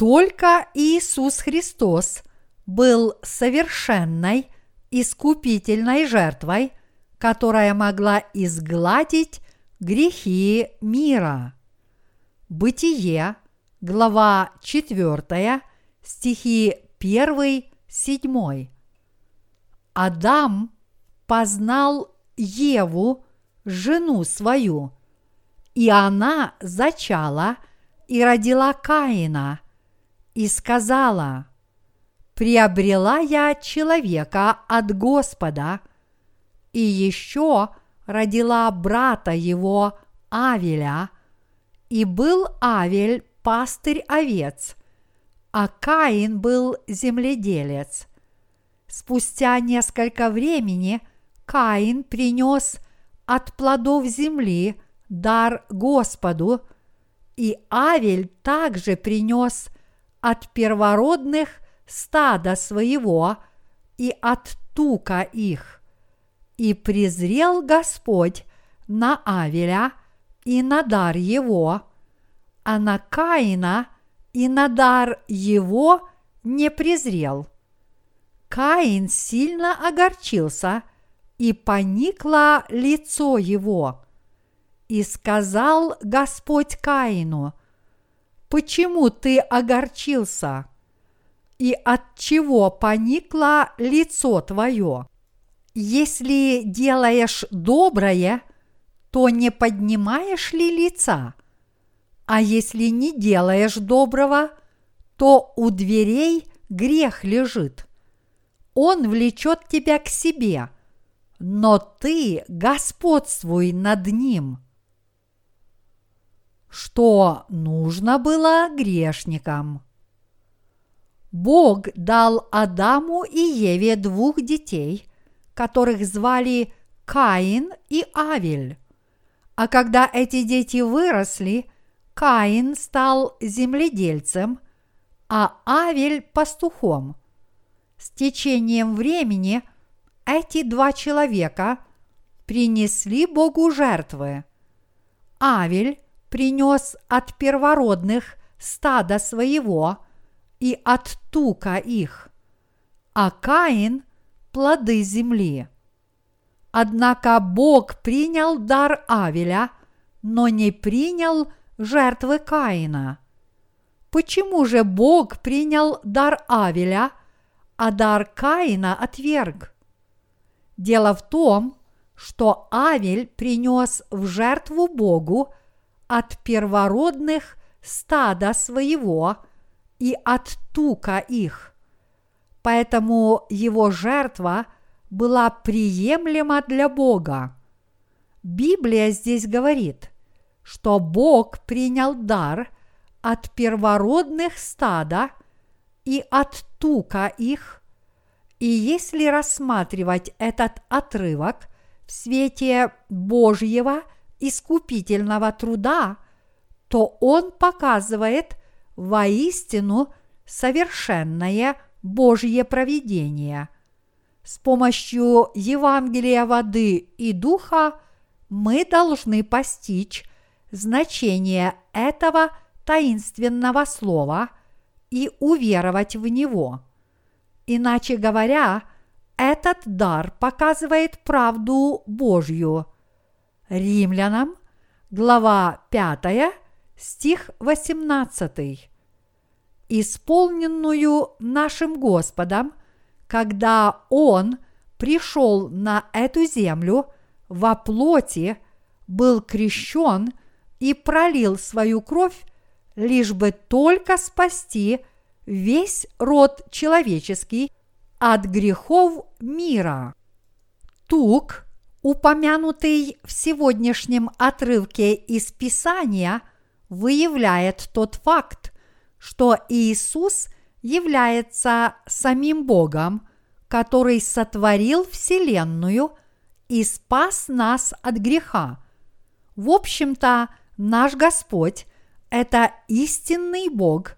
только Иисус Христос был совершенной искупительной жертвой, которая могла изгладить грехи мира. Бытие, глава 4, стихи 1, 7. Адам познал Еву, жену свою, и она зачала и родила Каина, и сказала, «Приобрела я человека от Господа, и еще родила брата его Авеля, и был Авель пастырь овец, а Каин был земледелец. Спустя несколько времени Каин принес от плодов земли дар Господу, и Авель также принес от первородных стада своего и от тука их. И презрел Господь на Авеля и на дар его, а на Каина и на дар его не презрел. Каин сильно огорчился, и поникло лицо его. И сказал Господь Каину, «Почему ты огорчился? И от чего поникло лицо твое? Если делаешь доброе, то не поднимаешь ли лица? А если не делаешь доброго, то у дверей грех лежит. Он влечет тебя к себе, но ты господствуй над ним. Что нужно было грешникам? Бог дал Адаму и Еве двух детей, которых звали Каин и Авель. А когда эти дети выросли, Каин стал земледельцем, а Авель – пастухом. С течением времени эти два человека принесли Богу жертвы. Авель принес от первородных стада своего и от тука их, а Каин – плоды земли. Однако Бог принял дар Авеля, но не принял жертвы Каина. Почему же Бог принял дар Авеля, а дар Каина отверг? Дело в том, что Авель принес в жертву Богу от первородных стада своего и от тука их. Поэтому его жертва – была приемлема для Бога. Библия здесь говорит, что Бог принял дар от первородных стада и от тука их, и если рассматривать этот отрывок в свете Божьего искупительного труда, то он показывает воистину совершенное Божье провидение – с помощью Евангелия воды и духа мы должны постичь значение этого таинственного слова и уверовать в него. Иначе говоря, этот дар показывает правду Божью. Римлянам, глава 5, стих 18. Исполненную нашим Господом когда Он пришел на эту землю во плоти, был крещен и пролил свою кровь, лишь бы только спасти весь род человеческий от грехов мира. Тук, упомянутый в сегодняшнем отрывке из Писания, выявляет тот факт, что Иисус – является самим Богом, который сотворил Вселенную и спас нас от греха. В общем-то, наш Господь – это истинный Бог,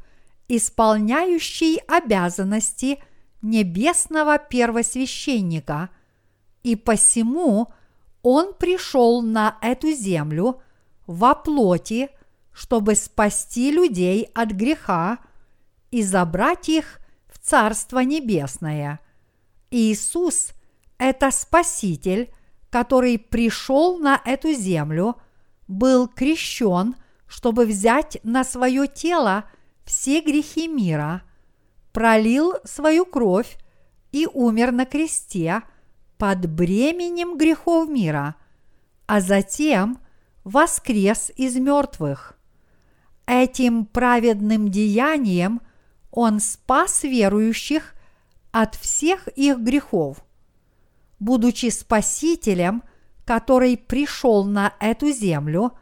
исполняющий обязанности небесного первосвященника, и посему Он пришел на эту землю во плоти, чтобы спасти людей от греха – и забрать их в Царство Небесное. Иисус – это Спаситель, который пришел на эту землю, был крещен, чтобы взять на свое тело все грехи мира, пролил свою кровь и умер на кресте под бременем грехов мира, а затем воскрес из мертвых. Этим праведным деянием Он спас верующих от всех их грехов. Будучи Спасителем, который пришел на эту землю,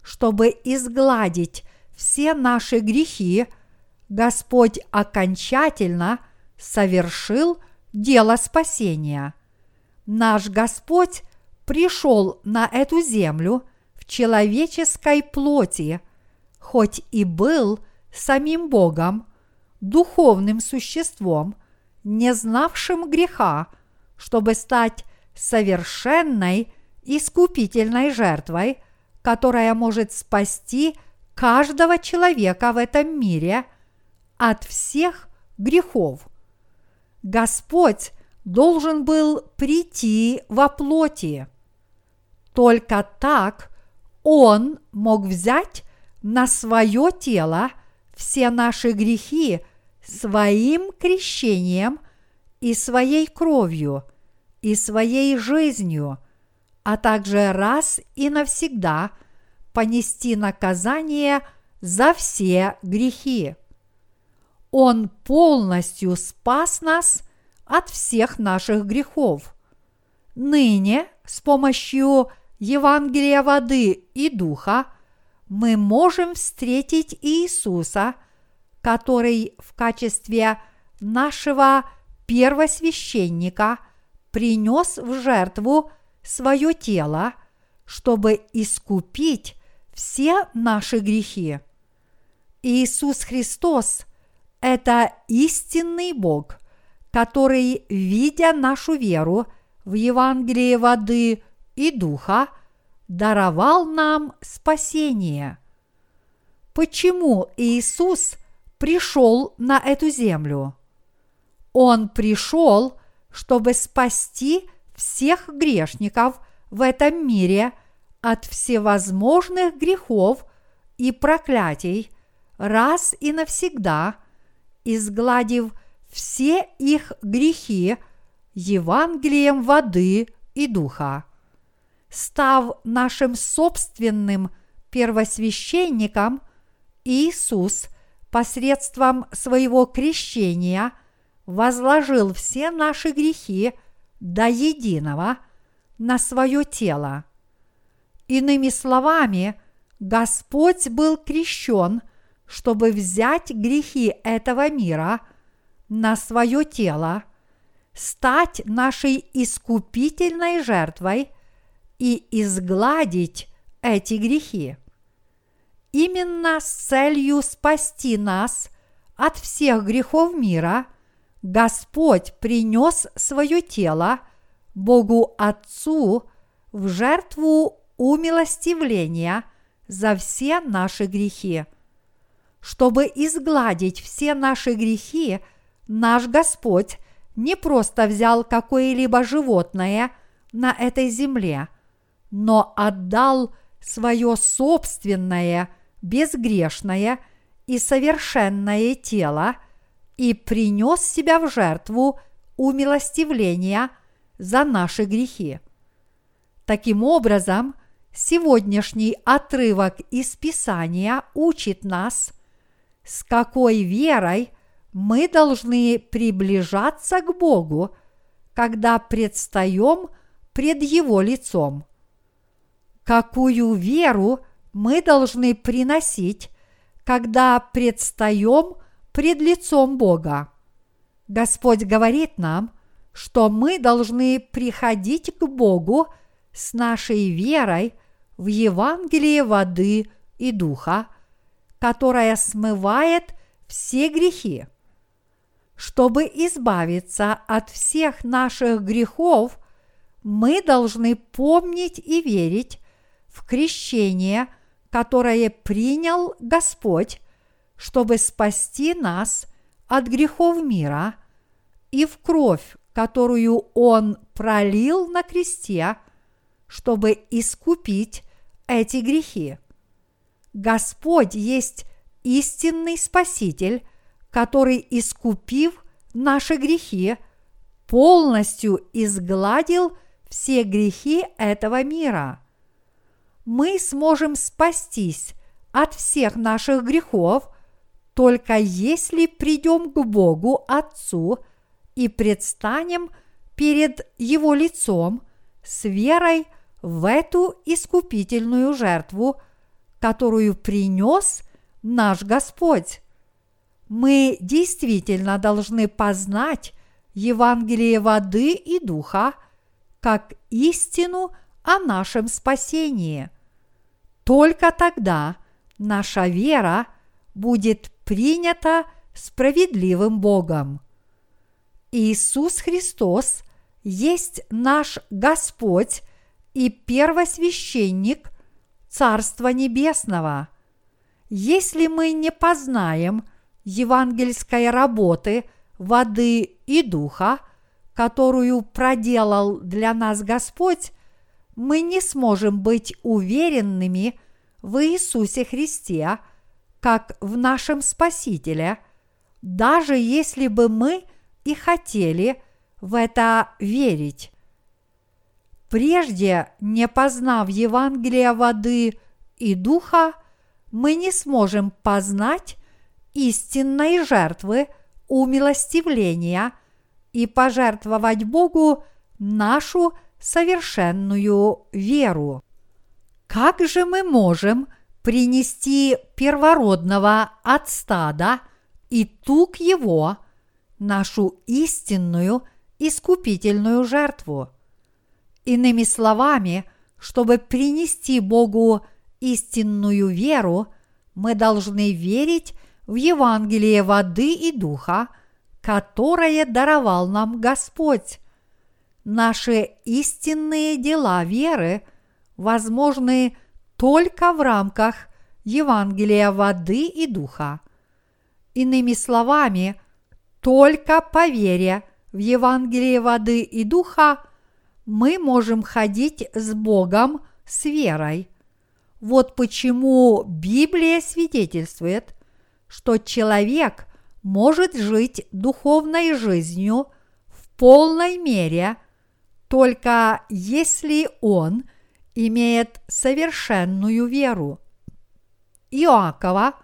чтобы изгладить все наши грехи, Господь окончательно совершил дело спасения. Наш Господь пришел на эту землю в человеческой плоти, хоть и был самим Богом, духовным существом, не знавшим греха, чтобы стать совершенной искупительной жертвой, которая может спасти каждого человека в этом мире от всех грехов. Господь должен был прийти во плоти. Только так Он мог взять на свое тело все наши грехи своим крещением и своей кровью и своей жизнью, а также раз и навсегда понести наказание за все грехи. Он полностью спас нас от всех наших грехов. Ныне с помощью Евангелия воды и духа мы можем встретить Иисуса – который в качестве нашего первосвященника принес в жертву свое тело, чтобы искупить все наши грехи. Иисус Христос – это истинный Бог, который, видя нашу веру в Евангелие воды и духа, даровал нам спасение. Почему Иисус пришел на эту землю. Он пришел, чтобы спасти всех грешников в этом мире от всевозможных грехов и проклятий раз и навсегда, изгладив все их грехи Евангелием воды и духа. Став нашим собственным первосвященником, Иисус – посредством своего крещения возложил все наши грехи до единого на свое тело. Иными словами, Господь был крещен, чтобы взять грехи этого мира на свое тело, стать нашей искупительной жертвой и изгладить эти грехи. Именно с целью спасти нас от всех грехов мира Господь принес свое тело Богу Отцу в жертву умилостивления за все наши грехи. Чтобы изгладить все наши грехи, наш Господь не просто взял какое-либо животное на этой земле, но отдал свое собственное – безгрешное и совершенное тело и принес себя в жертву умилостивления за наши грехи. Таким образом, сегодняшний отрывок из Писания учит нас, с какой верой мы должны приближаться к Богу, когда предстаем пред Его лицом. Какую веру мы должны приносить, когда предстаем пред лицом Бога. Господь говорит нам, что мы должны приходить к Богу с нашей верой в Евангелие воды и духа, которая смывает все грехи. Чтобы избавиться от всех наших грехов, мы должны помнить и верить в крещение – которое принял Господь, чтобы спасти нас от грехов мира и в кровь, которую Он пролил на кресте, чтобы искупить эти грехи. Господь есть истинный Спаситель, который, искупив наши грехи, полностью изгладил все грехи этого мира. Мы сможем спастись от всех наших грехов, только если придем к Богу Отцу и предстанем перед Его лицом с верой в эту искупительную жертву, которую принес наш Господь. Мы действительно должны познать Евангелие воды и духа как истину о нашем спасении. Только тогда наша вера будет принята справедливым Богом. Иисус Христос есть наш Господь и первосвященник Царства Небесного. Если мы не познаем евангельской работы воды и духа, которую проделал для нас Господь, мы не сможем быть уверенными в Иисусе Христе, как в нашем Спасителе, даже если бы мы и хотели в это верить. Прежде, не познав Евангелия воды и духа, мы не сможем познать истинной жертвы умилостивления и пожертвовать Богу нашу совершенную веру. Как же мы можем принести первородного от стада и тук его, нашу истинную искупительную жертву? Иными словами, чтобы принести Богу истинную веру, мы должны верить в Евангелие воды и духа, которое даровал нам Господь. Наши истинные дела веры возможны только в рамках Евангелия воды и духа. Иными словами, только по вере в Евангелие воды и духа мы можем ходить с Богом с верой. Вот почему Библия свидетельствует, что человек может жить духовной жизнью в полной мере, только если он имеет совершенную веру. Иоакова,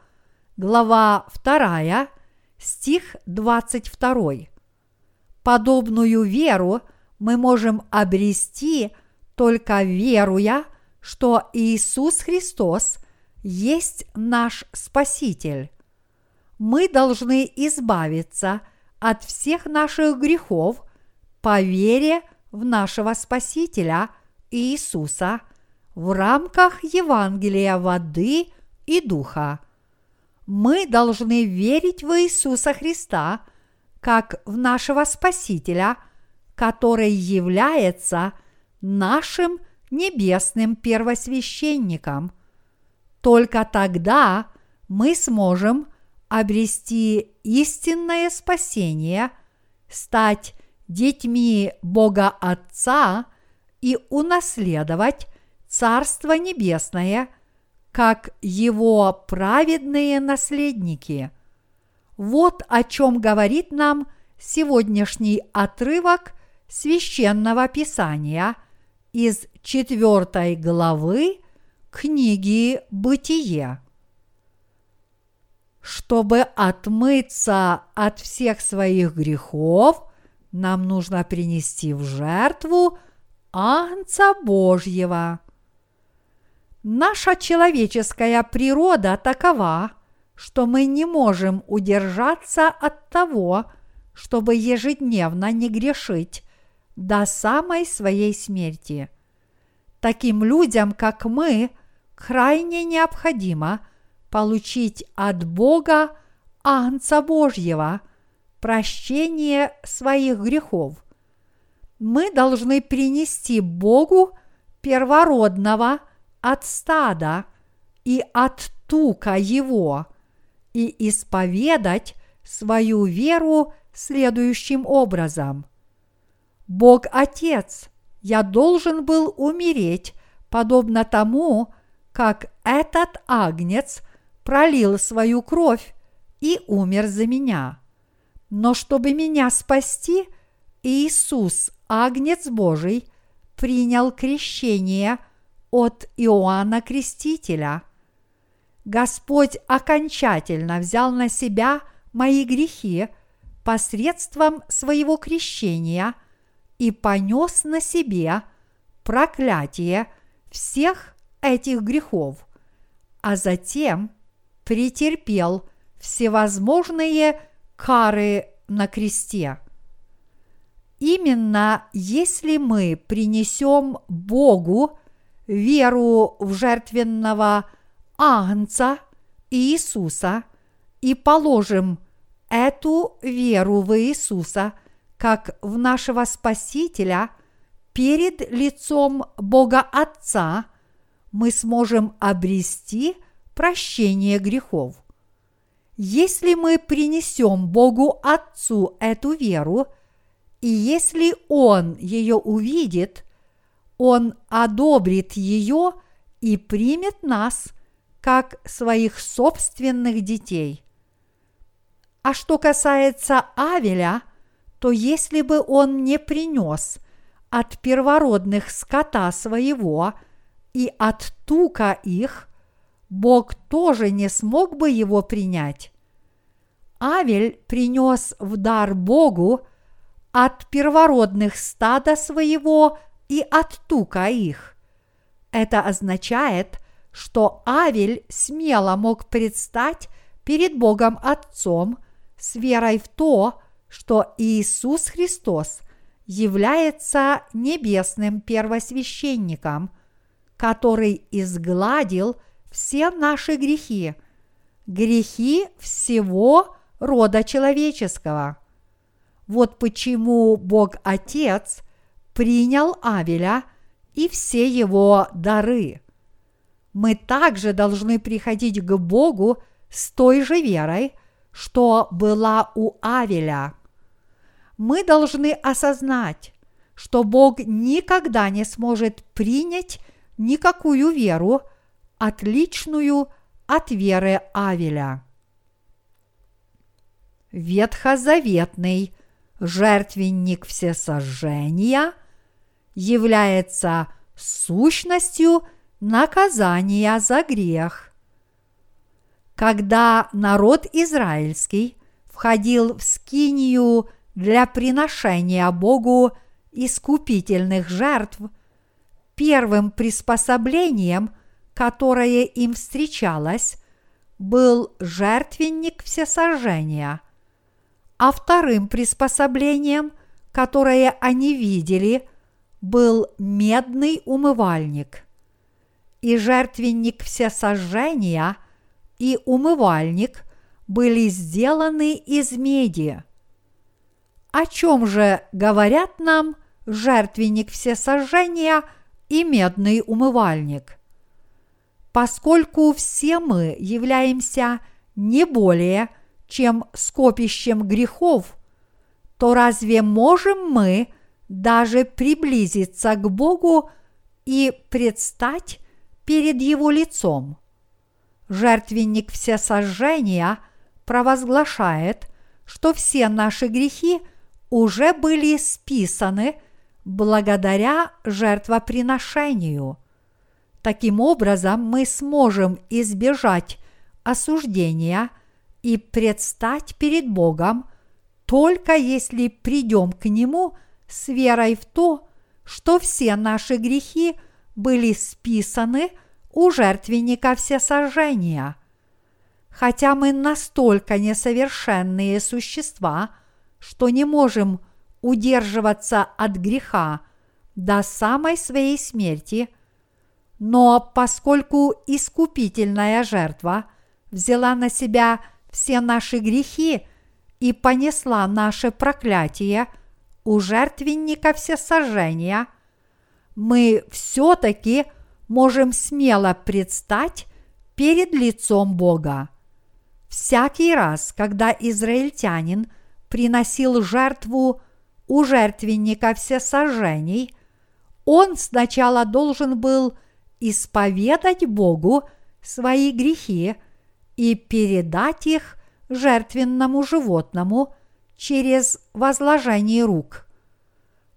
глава 2, стих 22. Подобную веру мы можем обрести только веруя, что Иисус Христос есть наш Спаситель мы должны избавиться от всех наших грехов по вере в нашего Спасителя Иисуса в рамках Евангелия воды и духа. Мы должны верить в Иисуса Христа как в нашего Спасителя, который является нашим небесным первосвященником. Только тогда мы сможем – обрести истинное спасение, стать детьми Бога Отца и унаследовать Царство Небесное, как Его праведные наследники. Вот о чем говорит нам сегодняшний отрывок священного писания из четвертой главы книги «Бытие». Чтобы отмыться от всех своих грехов, нам нужно принести в жертву Анца Божьего. Наша человеческая природа такова, что мы не можем удержаться от того, чтобы ежедневно не грешить до самой своей смерти. Таким людям, как мы, крайне необходимо – получить от Бога Агнца Божьего прощение своих грехов. Мы должны принести Богу первородного от стада и от тука его и исповедать свою веру следующим образом. Бог Отец, я должен был умереть, подобно тому, как этот агнец пролил свою кровь и умер за меня. Но чтобы меня спасти, Иисус, агнец Божий, принял крещение от Иоанна Крестителя. Господь окончательно взял на себя мои грехи посредством своего крещения и понес на себе проклятие всех этих грехов, а затем претерпел всевозможные кары на кресте. Именно если мы принесем Богу веру в жертвенного Агнца Иисуса и положим эту веру в Иисуса как в нашего Спасителя перед лицом Бога Отца, мы сможем обрести прощение грехов. Если мы принесем Богу Отцу эту веру, и если Он ее увидит, Он одобрит ее и примет нас как своих собственных детей. А что касается Авеля, то если бы он не принес от первородных скота своего и от тука их, Бог тоже не смог бы его принять. Авель принес в дар Богу от первородных стада своего и от тука их. Это означает, что Авель смело мог предстать перед Богом Отцом с верой в то, что Иисус Христос является небесным первосвященником, который изгладил все наши грехи, грехи всего рода человеческого. Вот почему Бог Отец принял Авеля и все его дары. Мы также должны приходить к Богу с той же верой, что была у Авеля. Мы должны осознать, что Бог никогда не сможет принять никакую веру, отличную от веры Авеля. Ветхозаветный жертвенник всесожжения является сущностью наказания за грех. Когда народ израильский входил в скинию для приношения Богу искупительных жертв, первым приспособлением, которое им встречалось, был жертвенник всесожжения, а вторым приспособлением, которое они видели, был медный умывальник. И жертвенник всесожжения и умывальник были сделаны из меди. О чем же говорят нам жертвенник всесожжения и медный умывальник? Поскольку все мы являемся не более чем скопищем грехов, то разве можем мы даже приблизиться к Богу и предстать перед Его лицом? Жертвенник всесожжения провозглашает, что все наши грехи – уже были списаны благодаря жертвоприношению. Таким образом, мы сможем избежать осуждения и предстать перед Богом только если придем к Нему с верой в то, что все наши грехи были списаны у жертвенника всесожжения. Хотя мы настолько несовершенные существа – что не можем удерживаться от греха до самой своей смерти, но поскольку искупительная жертва взяла на себя все наши грехи и понесла наше проклятие у жертвенника всесожжения, мы все-таки можем смело предстать перед лицом Бога. Всякий раз, когда израильтянин приносил жертву у жертвенника всесожжений, он сначала должен был исповедать Богу свои грехи и передать их жертвенному животному через возложение рук.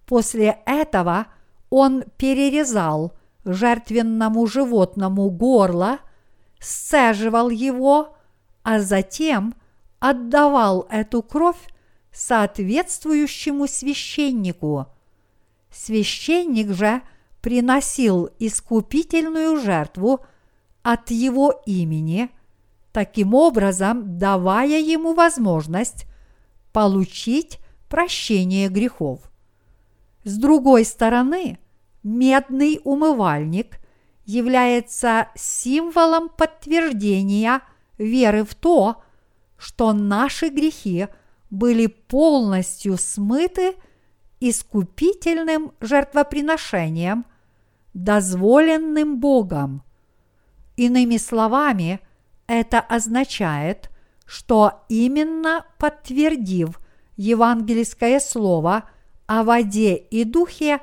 После этого он перерезал жертвенному животному горло, сцеживал его, а затем отдавал эту кровь соответствующему священнику. Священник же приносил искупительную жертву от его имени, таким образом давая ему возможность получить прощение грехов. С другой стороны, медный умывальник является символом подтверждения веры в то, что наши грехи были полностью смыты искупительным жертвоприношением, дозволенным Богом. Иными словами, это означает, что именно подтвердив евангельское слово о воде и духе,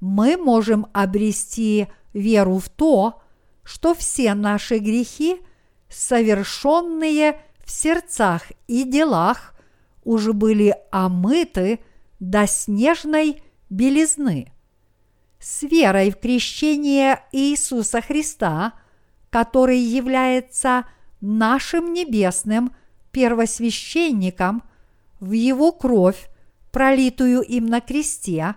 мы можем обрести веру в то, что все наши грехи, совершенные в сердцах и делах, уже были омыты до снежной белизны. С верой в крещение Иисуса Христа, который является нашим небесным первосвященником, в Его кровь, пролитую им на кресте,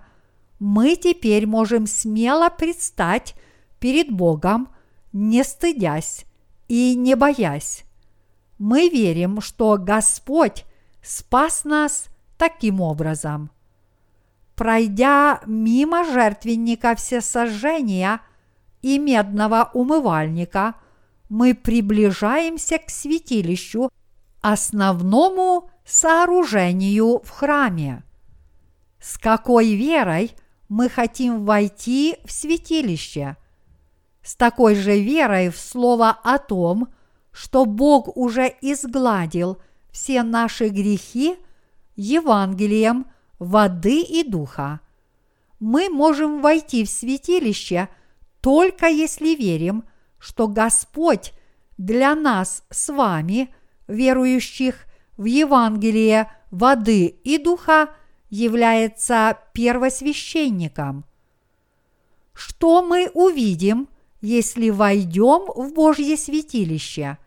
мы теперь можем смело предстать перед Богом, не стыдясь и не боясь. Мы верим, что Господь спас нас таким образом. Пройдя мимо жертвенника всесожжения и медного умывальника, мы приближаемся к святилищу, основному сооружению в храме. С какой верой мы хотим войти в святилище? С такой же верой в слово о том, что Бог уже изгладил все наши грехи Евангелием воды и духа. Мы можем войти в святилище только если верим, что Господь для нас с вами, верующих в Евангелие воды и духа, является первосвященником. Что мы увидим, если войдем в Божье святилище?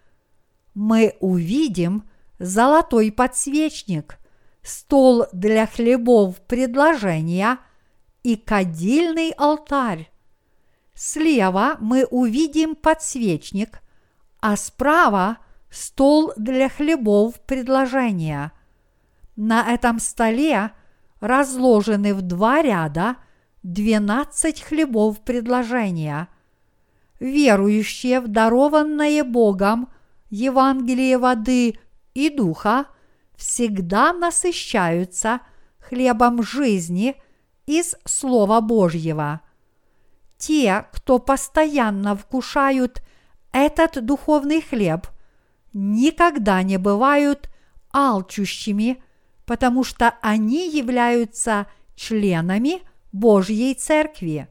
Мы увидим золотой подсвечник, стол для хлебов предложения и кадильный алтарь. Слева мы увидим подсвечник, а справа стол для хлебов предложения. На этом столе разложены в два ряда 12 хлебов предложения. Верующие в дарованное Богом Евангелие воды и духа всегда насыщаются хлебом жизни из Слова Божьего. Те, кто постоянно вкушают этот духовный хлеб, никогда не бывают алчущими, потому что они являются членами Божьей Церкви.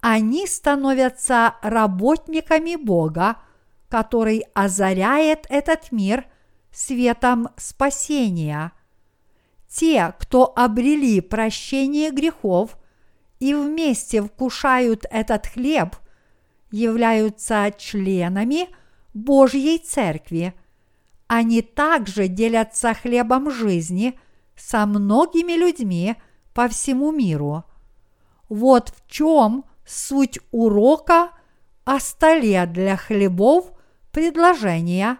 Они становятся работниками Бога, который озаряет этот мир светом спасения. Те, кто обрели прощение грехов и вместе вкушают этот хлеб, являются членами Божьей Церкви – они также делятся хлебом жизни со многими людьми по всему миру. Вот в чем суть урока о столе для хлебов, предложения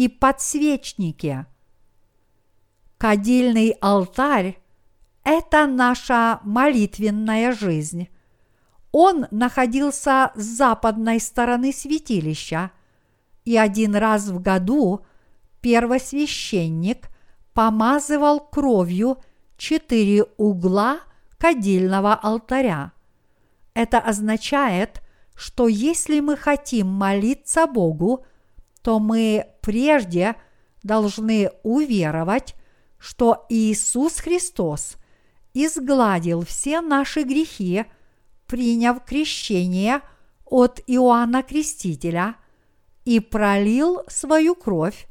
и подсвечнике. Кадильный алтарь – это наша молитвенная жизнь. Он находился с западной стороны святилища, и один раз в году – первосвященник помазывал кровью четыре угла кадильного алтаря. Это означает, что если мы хотим молиться Богу, то мы прежде должны уверовать, что Иисус Христос изгладил все наши грехи, приняв крещение от Иоанна Крестителя и пролил свою кровь,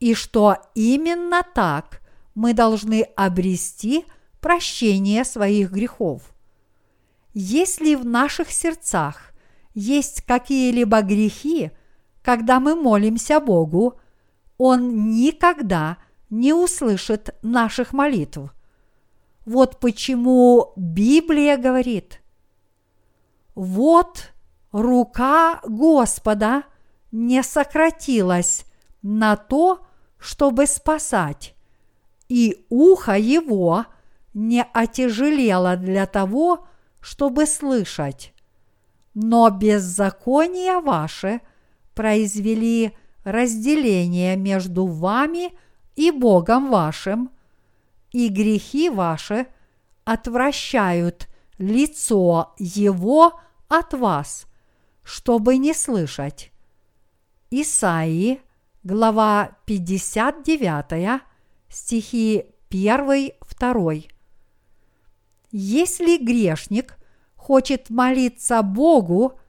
и что именно так мы должны обрести прощение своих грехов. Если в наших сердцах есть какие-либо грехи, когда мы молимся Богу, Он никогда не услышит наших молитв. Вот почему Библия говорит, вот рука Господа не сократилась на то, чтобы спасать, и ухо его не отяжелело для того, чтобы слышать. Но беззакония ваши произвели разделение между вами и Богом вашим, и грехи ваши отвращают лицо Его от вас, чтобы не слышать. Исаии, глава 59, стихи 1-2. Если грешник хочет молиться Богу,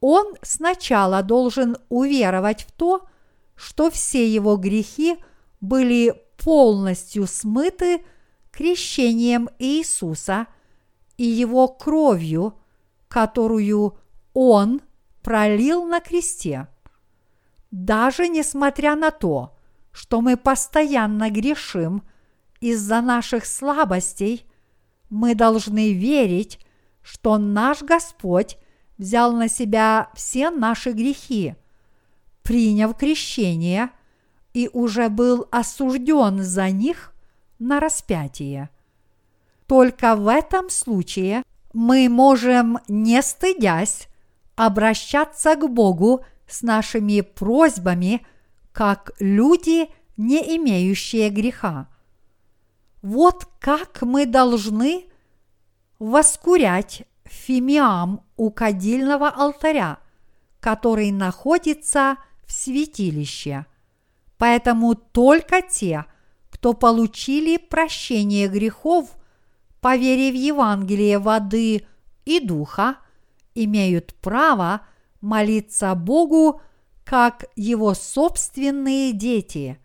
он сначала должен уверовать в то, что все его грехи были полностью смыты крещением Иисуса и его кровью, которую он пролил на кресте. Даже несмотря на то, что мы постоянно грешим из-за наших слабостей, мы должны верить, что наш Господь взял на себя все наши грехи, приняв крещение и уже был осужден за них на распятие. Только в этом случае мы можем, не стыдясь, обращаться к Богу с нашими просьбами, как люди, не имеющие греха. Вот как мы должны воскурять фимиам у кадильного алтаря, который находится в святилище. Поэтому только те, кто получили прощение грехов по вере в Евангелие воды и духа, имеют право молиться Богу как его собственные дети.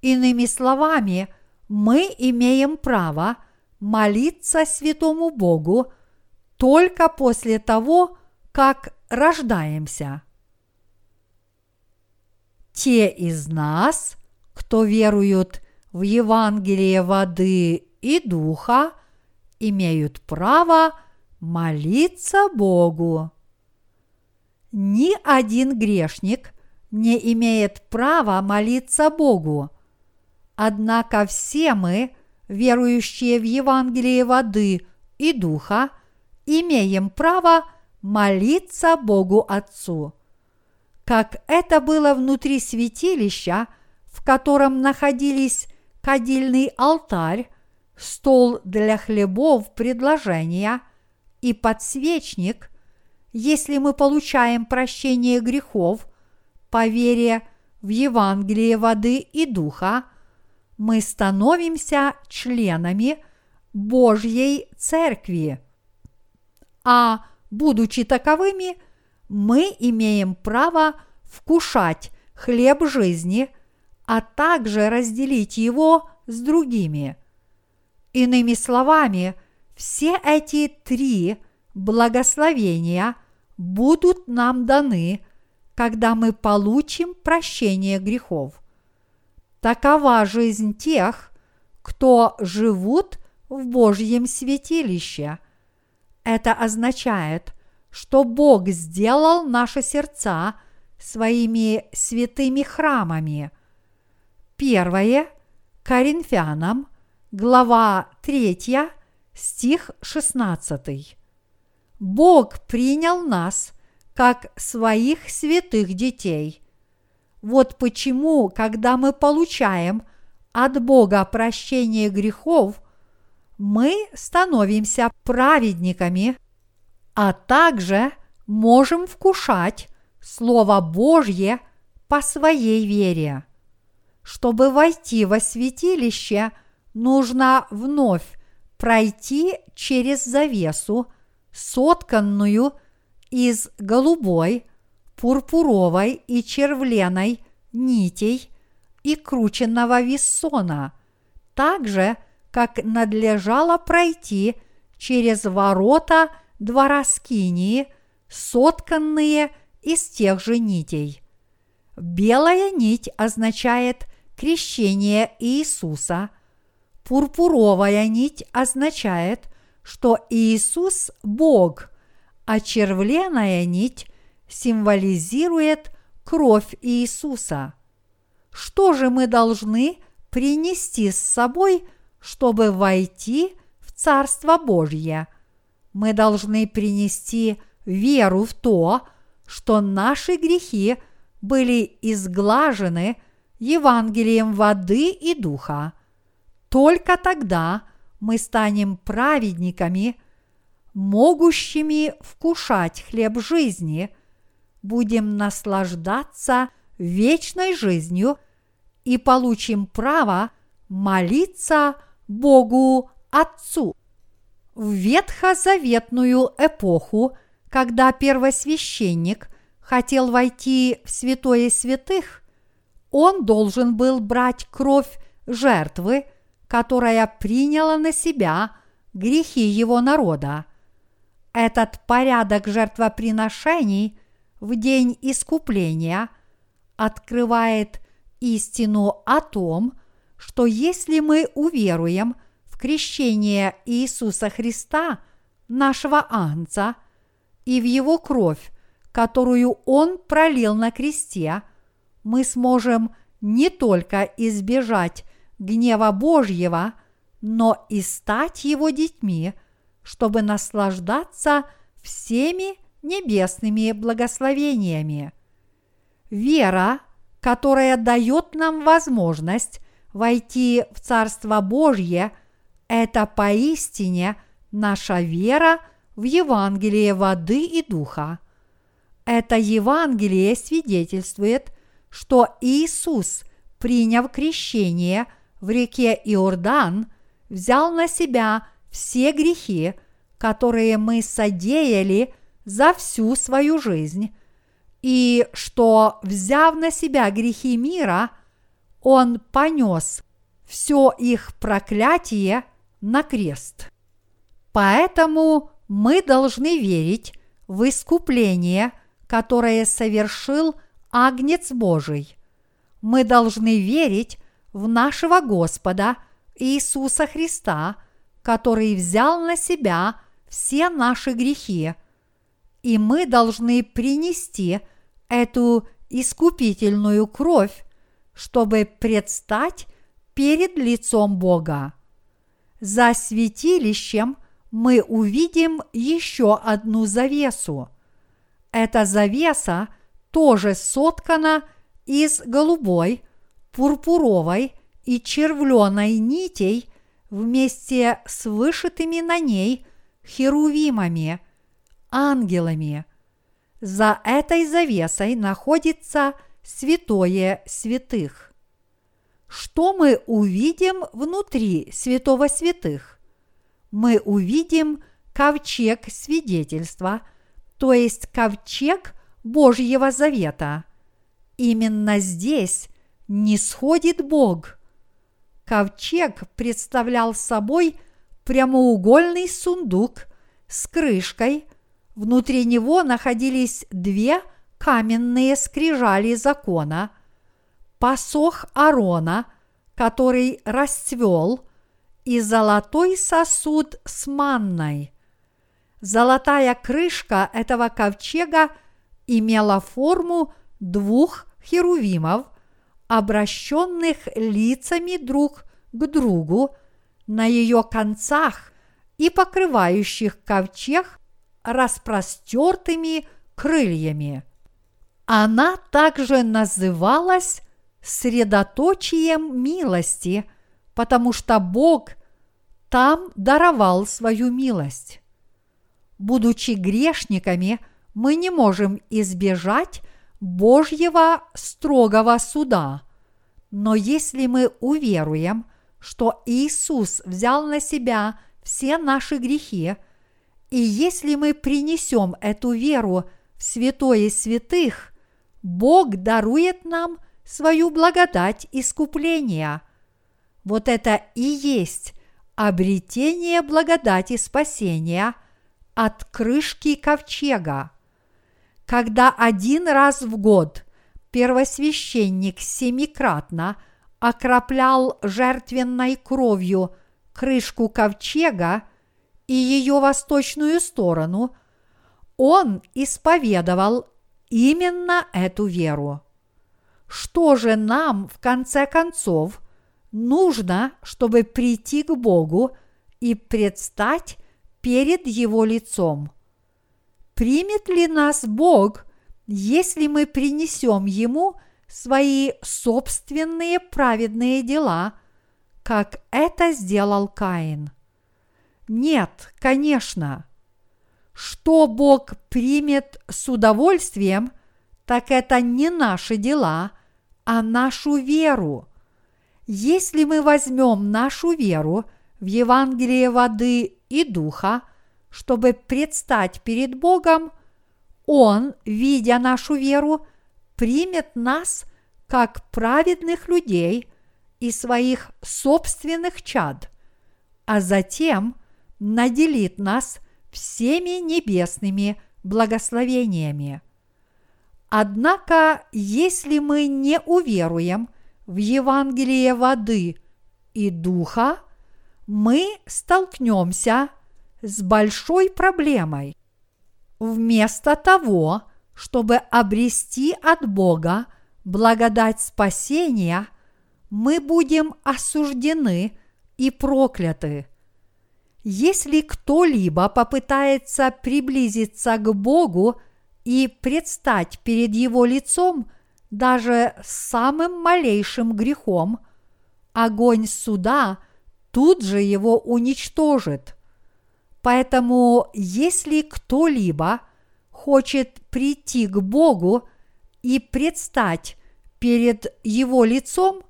Иными словами, мы имеем право – молиться святому Богу только после того, как рождаемся. Те из нас, кто веруют в Евангелие воды и духа, имеют право молиться Богу. Ни один грешник не имеет права молиться Богу. Однако все мы верующие в Евангелие воды и духа, имеем право молиться Богу Отцу. Как это было внутри святилища, в котором находились кадильный алтарь, стол для хлебов предложения и подсвечник, если мы получаем прощение грехов по вере в Евангелие воды и духа – мы становимся членами Божьей Церкви. А будучи таковыми, мы имеем право вкушать хлеб жизни, а также разделить его с другими. Иными словами, все эти три благословения будут нам даны, когда мы получим прощение грехов. Такова жизнь тех, кто живут в Божьем святилище. Это означает, что Бог сделал наши сердца своими святыми храмами. Первое Коринфянам, глава 3, стих 16. Бог принял нас как своих святых детей – вот почему, когда мы получаем от Бога прощение грехов, мы становимся праведниками, а также можем вкушать Слово Божье по своей вере. Чтобы войти во святилище, нужно вновь пройти через завесу, сотканную из голубой, пурпуровой и червленой нитей и крученного виссона, так же, как надлежало пройти через ворота двора Скинии, сотканные из тех же нитей. Белая нить означает крещение Иисуса, пурпуровая нить означает, что Иисус – Бог, а червленая нить символизирует кровь Иисуса. Что же мы должны принести с собой, чтобы войти в Царство Божье? Мы должны принести веру в то, что наши грехи были изглажены Евангелием воды и духа. Только тогда мы станем праведниками, могущими вкушать хлеб жизни, будем наслаждаться вечной жизнью и получим право молиться Богу Отцу. В ветхозаветную эпоху, когда первосвященник хотел войти в святое святых, он должен был брать кровь жертвы, которая приняла на себя грехи его народа. Этот порядок жертвоприношений в день искупления открывает истину о том, что если мы уверуем в крещение Иисуса Христа, нашего Анца, и в Его кровь, которую Он пролил на кресте, мы сможем не только избежать гнева Божьего, но и стать Его детьми, чтобы наслаждаться всеми небесными благословениями. Вера, которая дает нам возможность войти в Царство Божье, это поистине наша вера в Евангелие воды и духа. Это Евангелие свидетельствует, что Иисус, приняв крещение в реке Иордан, взял на себя все грехи, которые мы содеяли за всю свою жизнь, и что, взяв на себя грехи мира, Он понес все их проклятие на крест. Поэтому мы должны верить в искупление, которое совершил Агнец Божий. Мы должны верить в нашего Господа Иисуса Христа, который взял на себя все наши грехи – и мы должны принести эту искупительную кровь, чтобы предстать перед лицом Бога. За святилищем мы увидим еще одну завесу. Эта завеса тоже соткана из голубой, пурпуровой и червленой нитей вместе с вышитыми на ней херувимами – ангелами. За этой завесой находится святое святых. Что мы увидим внутри святого святых? Мы увидим ковчег свидетельства, то есть ковчег Божьего завета. Именно здесь не сходит Бог. Ковчег представлял собой прямоугольный сундук с крышкой – Внутри него находились две каменные скрижали закона, посох Арона, который расцвел, и золотой сосуд с манной. Золотая крышка этого ковчега имела форму двух херувимов, обращенных лицами друг к другу на ее концах и покрывающих ковчег распростертыми крыльями. Она также называлась средоточием милости, потому что Бог там даровал свою милость. Будучи грешниками, мы не можем избежать Божьего строгого суда. Но если мы уверуем, что Иисус взял на себя все наши грехи, и если мы принесем эту веру в святое святых, Бог дарует нам свою благодать искупления. Вот это и есть обретение благодати спасения от крышки ковчега. Когда один раз в год первосвященник семикратно окроплял жертвенной кровью крышку ковчега и ее восточную сторону, он исповедовал именно эту веру. Что же нам, в конце концов, нужно, чтобы прийти к Богу и предстать перед Его лицом? Примет ли нас Бог, если мы принесем Ему свои собственные праведные дела, как это сделал Каин? Нет, конечно. Что Бог примет с удовольствием, так это не наши дела, а нашу веру. Если мы возьмем нашу веру в Евангелие воды и духа, чтобы предстать перед Богом, Он, видя нашу веру, примет нас как праведных людей и своих собственных чад, а затем наделит нас всеми небесными благословениями. Однако, если мы не уверуем в Евангелие воды и духа, мы столкнемся с большой проблемой. Вместо того, чтобы обрести от Бога благодать спасения, мы будем осуждены и прокляты. Если кто-либо попытается приблизиться к Богу и предстать перед Его лицом даже самым малейшим грехом, огонь суда тут же его уничтожит. Поэтому, если кто-либо хочет прийти к Богу и предстать перед Его лицом,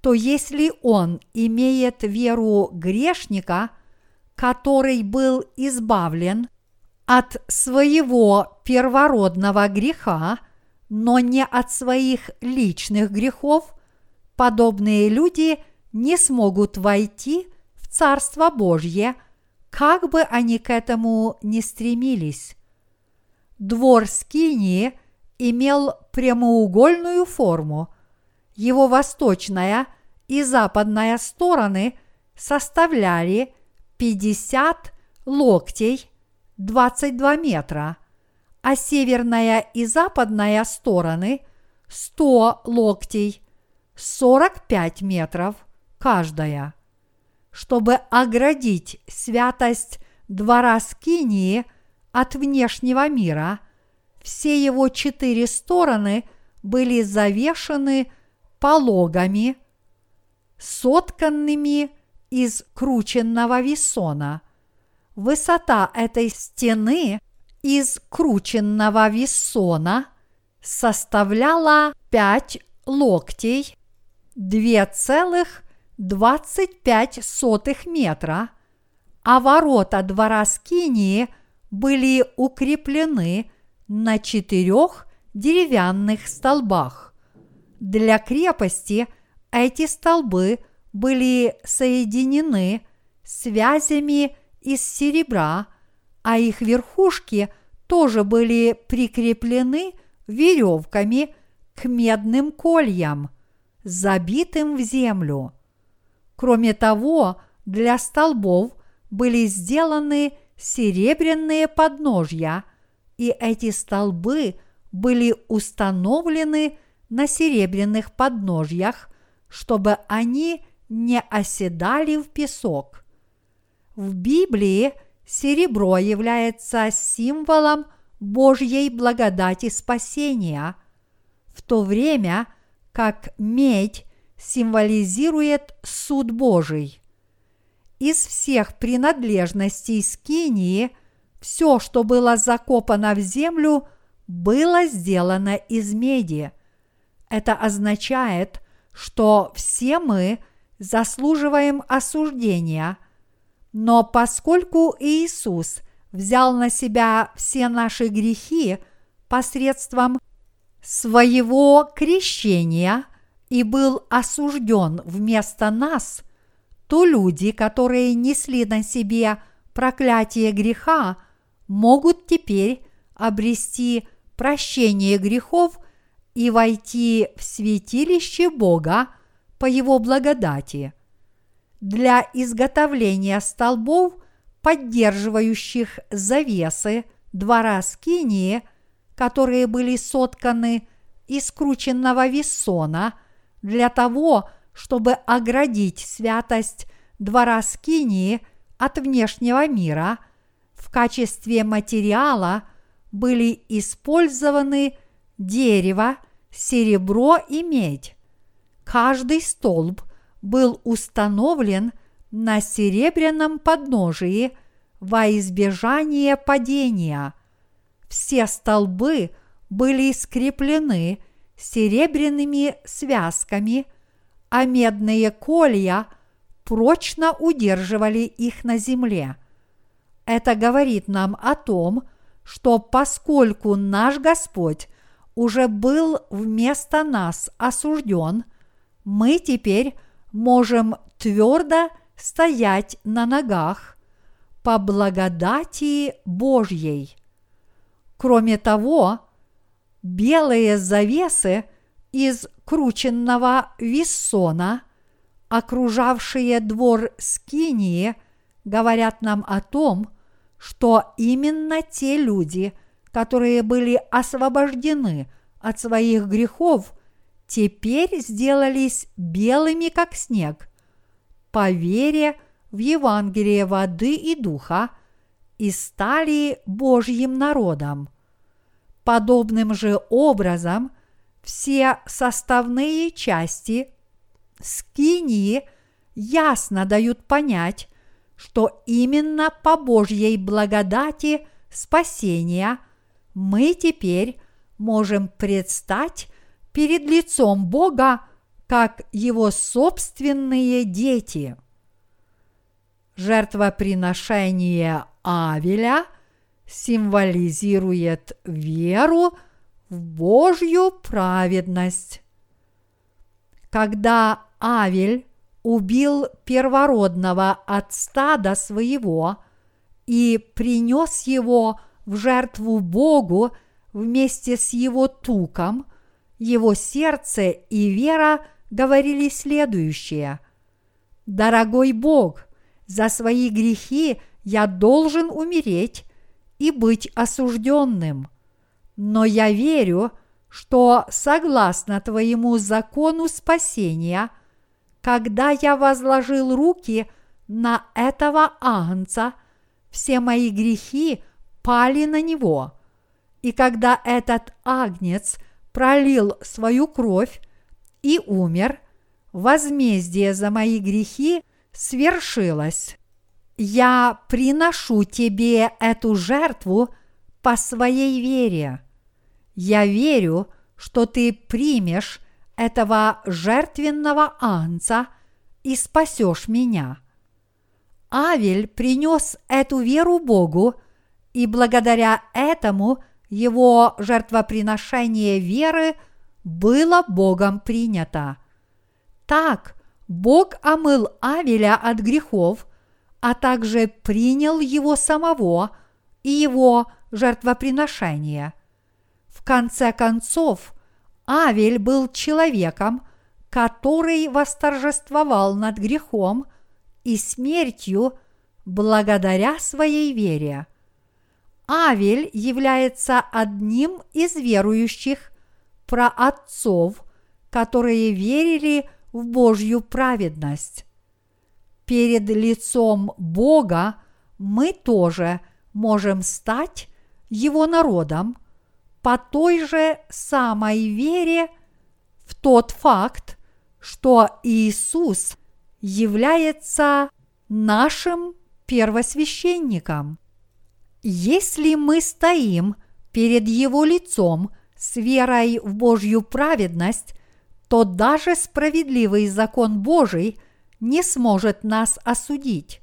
то если он имеет веру грешника, который был избавлен от своего первородного греха, но не от своих личных грехов, подобные люди не смогут войти в Царство Божье, как бы они к этому не стремились. Двор Скинии имел прямоугольную форму. Его восточная и западная стороны составляли 50 локтей 22 метра, а северная и западная стороны 100 локтей, 45 метров каждая. Чтобы оградить святость двора Скинии от внешнего мира, все его четыре стороны были завешены пологами, сотканными из крученного весона – Высота этой стены из крученного вессона составляла 5 локтей 2,25 метра, а ворота двора Скинии были укреплены на четырех деревянных столбах. Для крепости эти столбы были соединены связями из серебра, а их верхушки тоже были прикреплены веревками к медным кольям, забитым в землю. Кроме того, для столбов были сделаны серебряные подножья, и эти столбы были установлены на серебряных подножьях, чтобы они не оседали в песок. В Библии серебро является символом Божьей благодати спасения, в то время как медь символизирует суд Божий. Из всех принадлежностей скинии все, что было закопано в землю, было сделано из меди. Это означает, что все мы заслуживаем осуждения, но поскольку Иисус взял на себя все наши грехи посредством своего крещения и был осужден вместо нас, то люди, которые несли на себе проклятие греха, могут теперь обрести прощение грехов и войти в святилище Бога по Его благодати. Для изготовления столбов, поддерживающих завесы двора Скинии, которые были сотканы из крученного вессона, для того, чтобы оградить святость двора Скинии от внешнего мира, в качестве материала были использованы дерево, серебро и медь. Каждый столб был установлен на серебряном подножии во избежание падения. Все столбы были скреплены серебряными связками, а медные колья прочно удерживали их на земле. Это говорит нам о том, что поскольку наш Господь уже был вместо нас осужден, мы теперь можем твердо стоять на ногах по благодати Божьей. Кроме того, белые завесы из крученного виссона, окружавшие двор Скинии, говорят нам о том, что именно те люди – которые были освобождены от своих грехов, теперь сделались белыми, как снег, по вере в Евангелие воды и духа и стали Божьим народом. Подобным же образом все составные части скинии ясно дают понять, что именно по Божьей благодати спасения – мы теперь можем предстать перед лицом Бога как Его собственные дети. Жертвоприношение Авеля символизирует веру в Божью праведность. Когда Авель убил первородного от стада своего и принес его в жертву Богу вместе с его туком, его сердце и вера говорили следующее. «Дорогой Бог, за свои грехи я должен умереть и быть осужденным. Но я верю, что согласно твоему закону спасения, когда я возложил руки на этого агнца, все мои грехи пали на него. И когда этот агнец пролил свою кровь и умер, возмездие за мои грехи свершилось. Я приношу тебе эту жертву по своей вере. Я верю, что ты примешь этого жертвенного анца и спасешь меня. Авель принес эту веру Богу – и благодаря этому его жертвоприношение веры было Богом принято. Так Бог омыл Авеля от грехов, а также принял его самого и его жертвоприношение. В конце концов, Авель был человеком, который восторжествовал над грехом и смертью благодаря своей вере – Авель является одним из верующих праотцов, которые верили в Божью праведность. Перед лицом Бога мы тоже можем стать Его народом по той же самой вере в тот факт, что Иисус является нашим первосвященником. Если мы стоим перед Его лицом с верой в Божью праведность, то даже справедливый закон Божий не сможет нас осудить,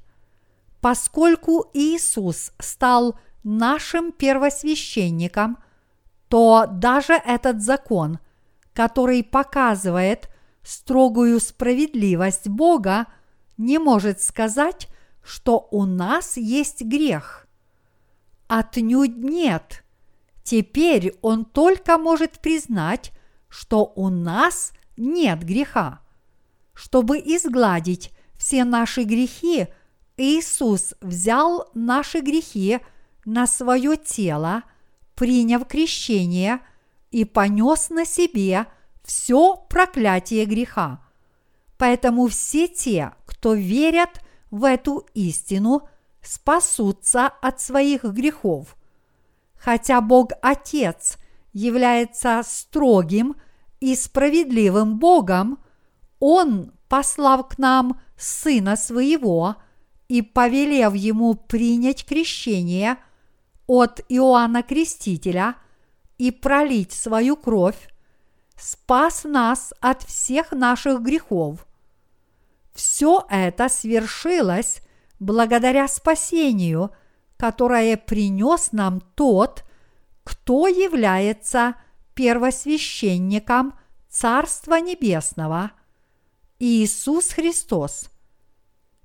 поскольку Иисус стал нашим первосвященником, то даже этот закон, который показывает строгую справедливость Бога, не может сказать, что у нас есть грех. Отнюдь нет. Теперь он только может признать, что у нас нет греха. Чтобы изгладить все наши грехи, Иисус взял наши грехи на свое тело, приняв крещение и понес на себе все проклятие греха. Поэтому все те, кто верят в эту истину, спасутся от своих грехов. Хотя Бог Отец является строгим и справедливым Богом, Он, послав к нам Сына Своего и повелев Ему принять крещение от Иоанна Крестителя и пролить свою кровь, спас нас от всех наших грехов. Все это свершилось благодаря спасению, которое принес нам тот, кто является первосвященником Царства Небесного, Иисус Христос.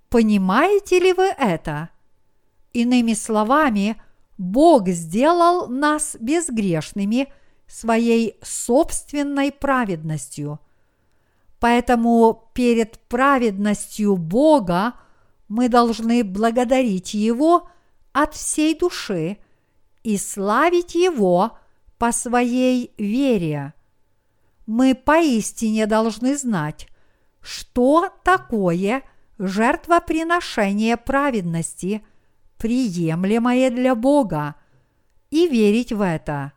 Понимаете ли вы это? Иными словами, Бог сделал нас безгрешными своей собственной праведностью. Поэтому перед праведностью Бога мы должны благодарить Его от всей души и славить Его по своей вере. Мы поистине должны знать, что такое жертвоприношение праведности, приемлемое для Бога, и верить в это.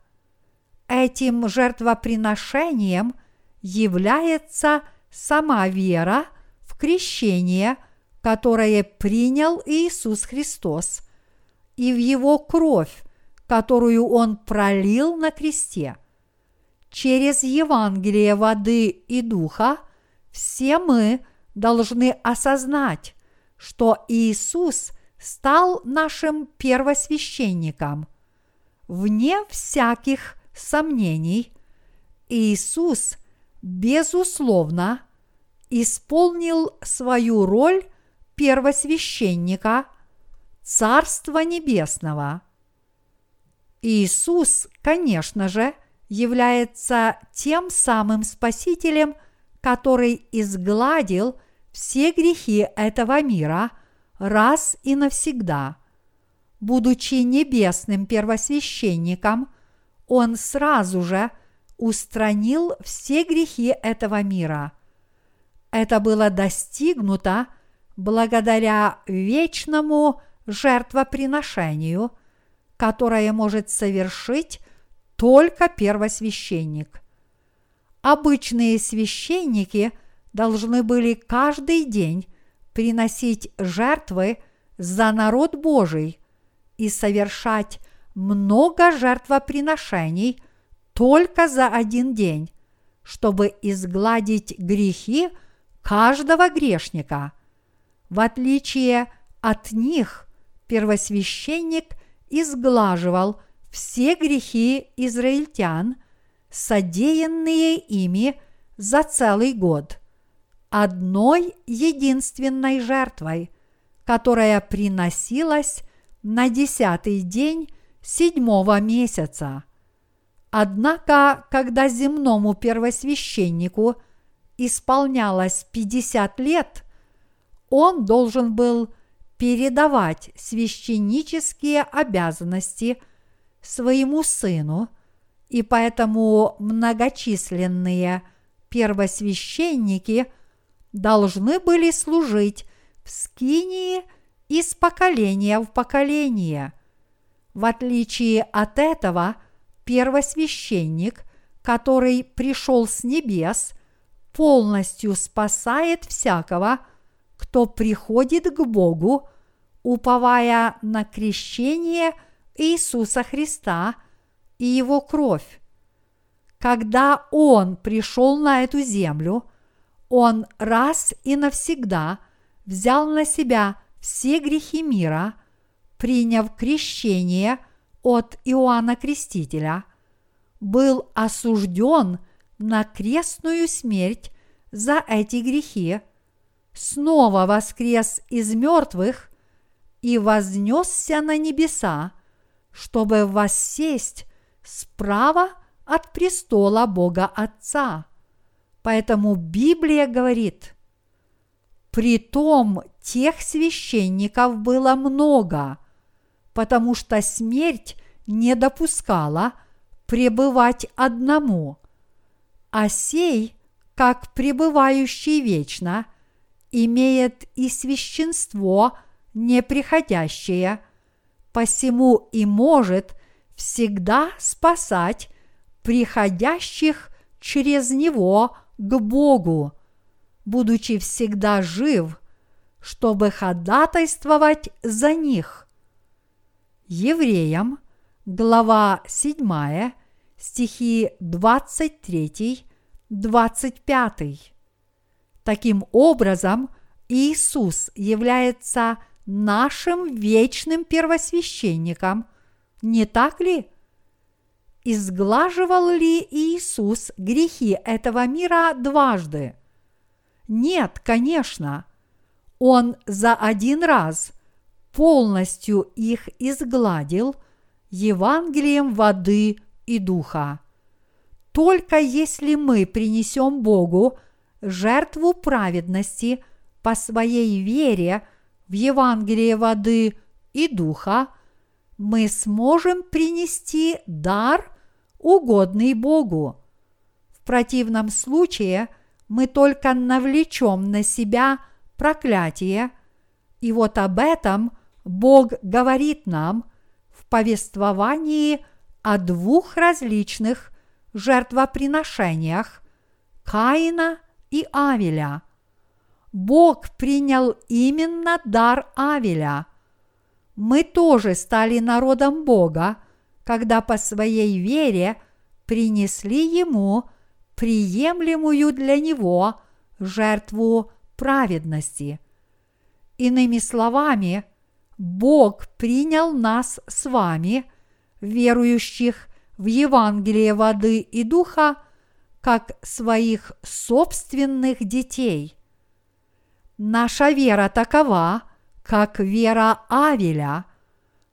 Этим жертвоприношением является сама вера в крещение, которое принял Иисус Христос, и в Его кровь, которую Он пролил на кресте. Через Евангелие воды и духа все мы должны осознать, что Иисус стал нашим первосвященником. Вне всяких сомнений, Иисус, безусловно, исполнил свою роль первосвященника Царства Небесного. Иисус, конечно же, является тем самым Спасителем, который изгладил все грехи этого мира раз и навсегда. Будучи небесным первосвященником, Он сразу же устранил все грехи этого мира. Это было достигнуто благодаря вечному жертвоприношению – которое может совершить только первосвященник. Обычные священники должны были каждый день приносить жертвы за народ Божий и совершать много жертвоприношений только за один день, чтобы изгладить грехи каждого грешника. В отличие от них, первосвященник – изглаживал все грехи израильтян, содеянные ими за целый год, одной единственной жертвой, которая приносилась на десятый день седьмого месяца. Однако, когда земному первосвященнику исполнялось 50 лет, он должен был передавать священнические обязанности своему сыну, и поэтому многочисленные первосвященники должны были служить в Скинии из поколения в поколение. В отличие от этого, первосвященник, который пришел с небес, полностью спасает всякого – кто приходит к Богу, уповая на крещение Иисуса Христа и Его кровь. когда Он пришел на эту землю, Он раз и навсегда взял на себя все грехи мира, приняв крещение от Иоанна Крестителя, был осужден на крестную смерть за эти грехи, снова воскрес из мертвых и вознесся на небеса, чтобы воссесть справа от престола Бога Отца. Поэтому Библия говорит, притом тех священников было много, потому что смерть не допускала пребывать одному, а сей, как пребывающий вечно, имеет и священство неприходящее, посему и может всегда спасать приходящих через него к Богу, будучи всегда жив, чтобы ходатайствовать за них. Евреям, глава 7, стихи 23-25. Таким образом, Иисус является нашим вечным первосвященником, не так ли? Изглаживал ли Иисус грехи этого мира дважды? Нет, конечно. Он за один раз полностью их изгладил Евангелием воды и духа. Только если мы принесем Богу жертву праведности по своей вере в Евангелие воды и духа, мы сможем принести дар угодный Богу. В противном случае мы только навлечем на себя проклятие, и вот об этом Бог говорит нам в повествовании о двух различных жертвоприношениях Каина и Авеля. Бог принял именно дар Авеля. Мы тоже стали народом Бога, когда по своей вере принесли ему приемлемую для него жертву праведности. Иными словами, Бог принял нас с вами, верующих в Евангелие воды и духа, как своих собственных детей. Наша вера такова, как вера Авеля.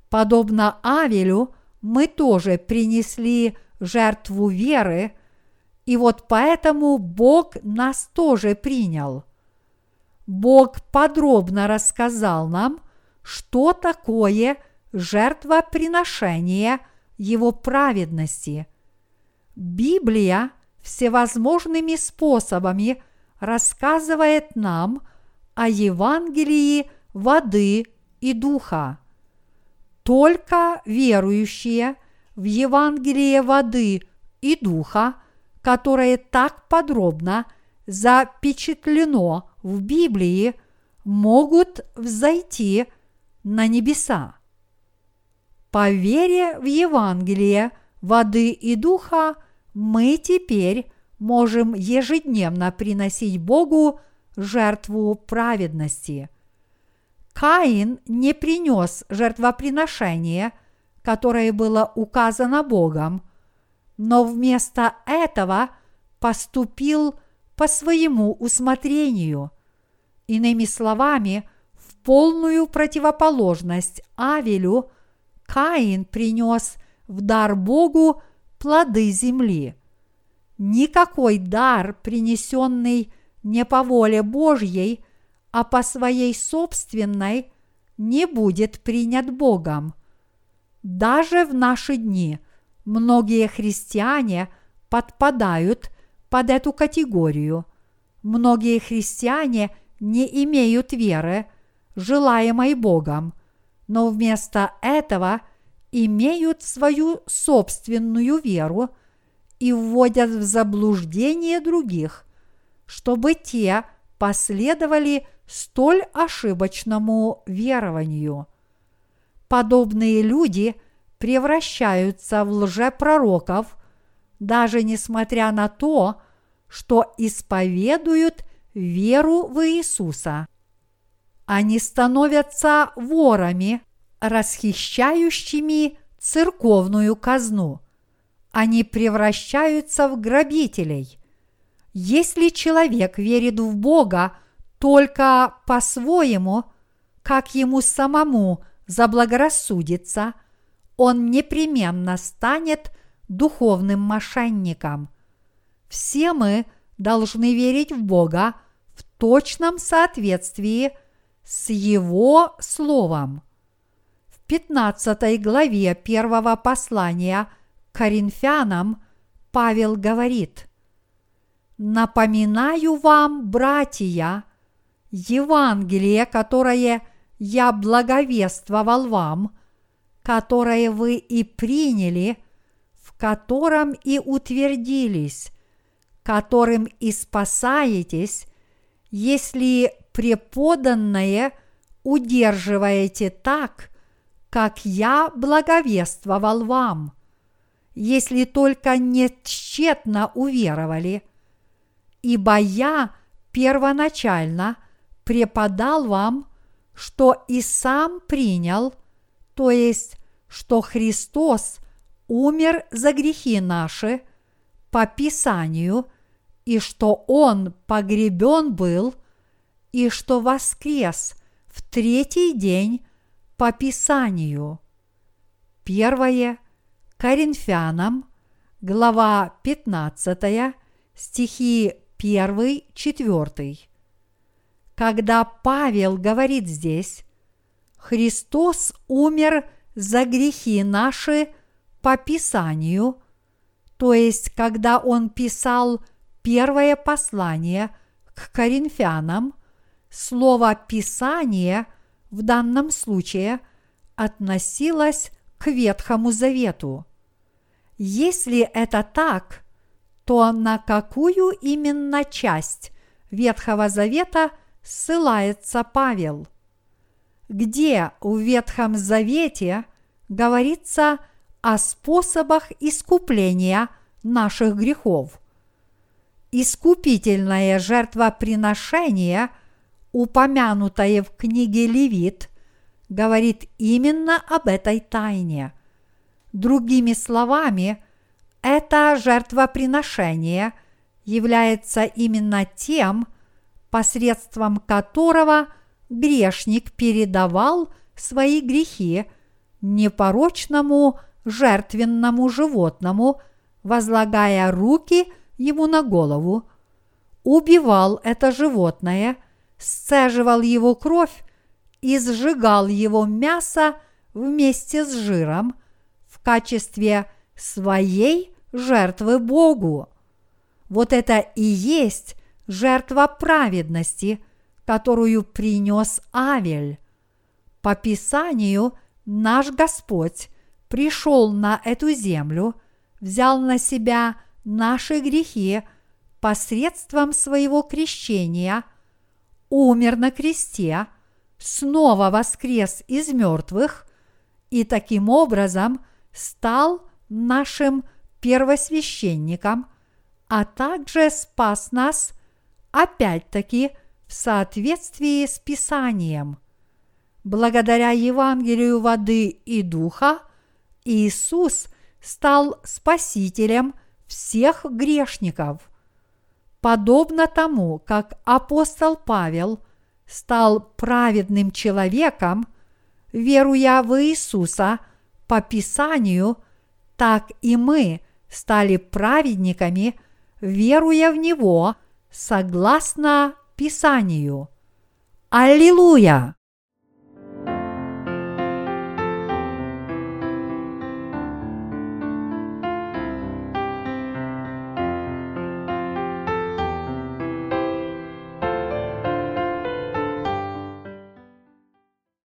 Подобно Авелю – мы тоже принесли жертву веры, и вот поэтому Бог нас тоже принял. Бог подробно рассказал нам, что такое жертвоприношение Его праведности. Библия всевозможными способами рассказывает нам о Евангелии воды и духа. Только верующие в Евангелие воды и духа, которое так подробно запечатлено в Библии, могут взойти на небеса. По вере в Евангелие воды и духа мы теперь можем ежедневно приносить Богу жертву праведности – Каин не принес жертвоприношение, которое было указано Богом, но вместо этого поступил по своему усмотрению. Иными словами, в полную противоположность Авелю Каин принес в дар Богу плоды земли. Никакой дар, принесенный не по воле Божьей – а по своей собственной не будет принят Богом. Даже в наши дни многие христиане подпадают под эту категорию. Многие христиане не имеют веры, желаемой Богом, но вместо этого имеют свою собственную веру и вводят в заблуждение других, чтобы те последовали столь ошибочному верованию. Подобные люди превращаются в лжепророков, даже несмотря на то, что исповедуют веру в Иисуса. Они становятся ворами, расхищающими церковную казну. Они превращаются в грабителей. Если человек верит в Бога только по-своему, как ему самому заблагорассудится, он непременно станет духовным мошенником. Все мы должны верить в Бога в точном соответствии с Его Словом. В 15 главе первого послания Коринфянам Павел говорит «Напоминаю вам, братья, Евангелие, которое я благовествовал вам, которое вы и приняли, в котором и утвердились, которым и спасаетесь, если преподанное удерживаете так, как я благовествовал вам, если только не тщетно уверовали, ибо я первоначально преподал вам, что и сам принял, то есть, что Христос умер за грехи наши по Писанию, и что Он погребен был, и что воскрес в третий день по Писанию. Первое Коринфянам, глава 15, стихи 1-4. Когда Павел говорит здесь, Христос умер за грехи наши по Писанию, то есть когда он писал первое послание к коринфянам, слово «писание» в данном случае относилось к Ветхому Завету. Если это так, то на какую именно часть Ветхого Завета ссылается Павел? Где в Ветхом Завете говорится о способах искупления наших грехов? Искупительное жертвоприношение, упомянутое в книге Левит, говорит именно об этой тайне. Другими словами, это жертвоприношение является именно тем, посредством которого – грешник передавал свои грехи непорочному жертвенному животному, возлагая руки ему на голову, убивал это животное, сцеживал его кровь и сжигал его мясо вместе с жиром в качестве своей жертвы Богу. Вот это и есть жертва праведности – которую принес Авель. По Писанию наш Господь пришел на эту землю, взял на себя наши грехи посредством своего крещения, умер на кресте, снова воскрес из мертвых и таким образом стал нашим первосвященником, а также спас нас опять-таки в соответствии с Писанием. Благодаря Евангелию воды и духа Иисус стал спасителем всех грешников. Подобно тому, как апостол Павел стал праведным человеком, веруя в Иисуса по Писанию, так и мы стали праведниками, веруя в Него согласно Писанию. Аллилуйя!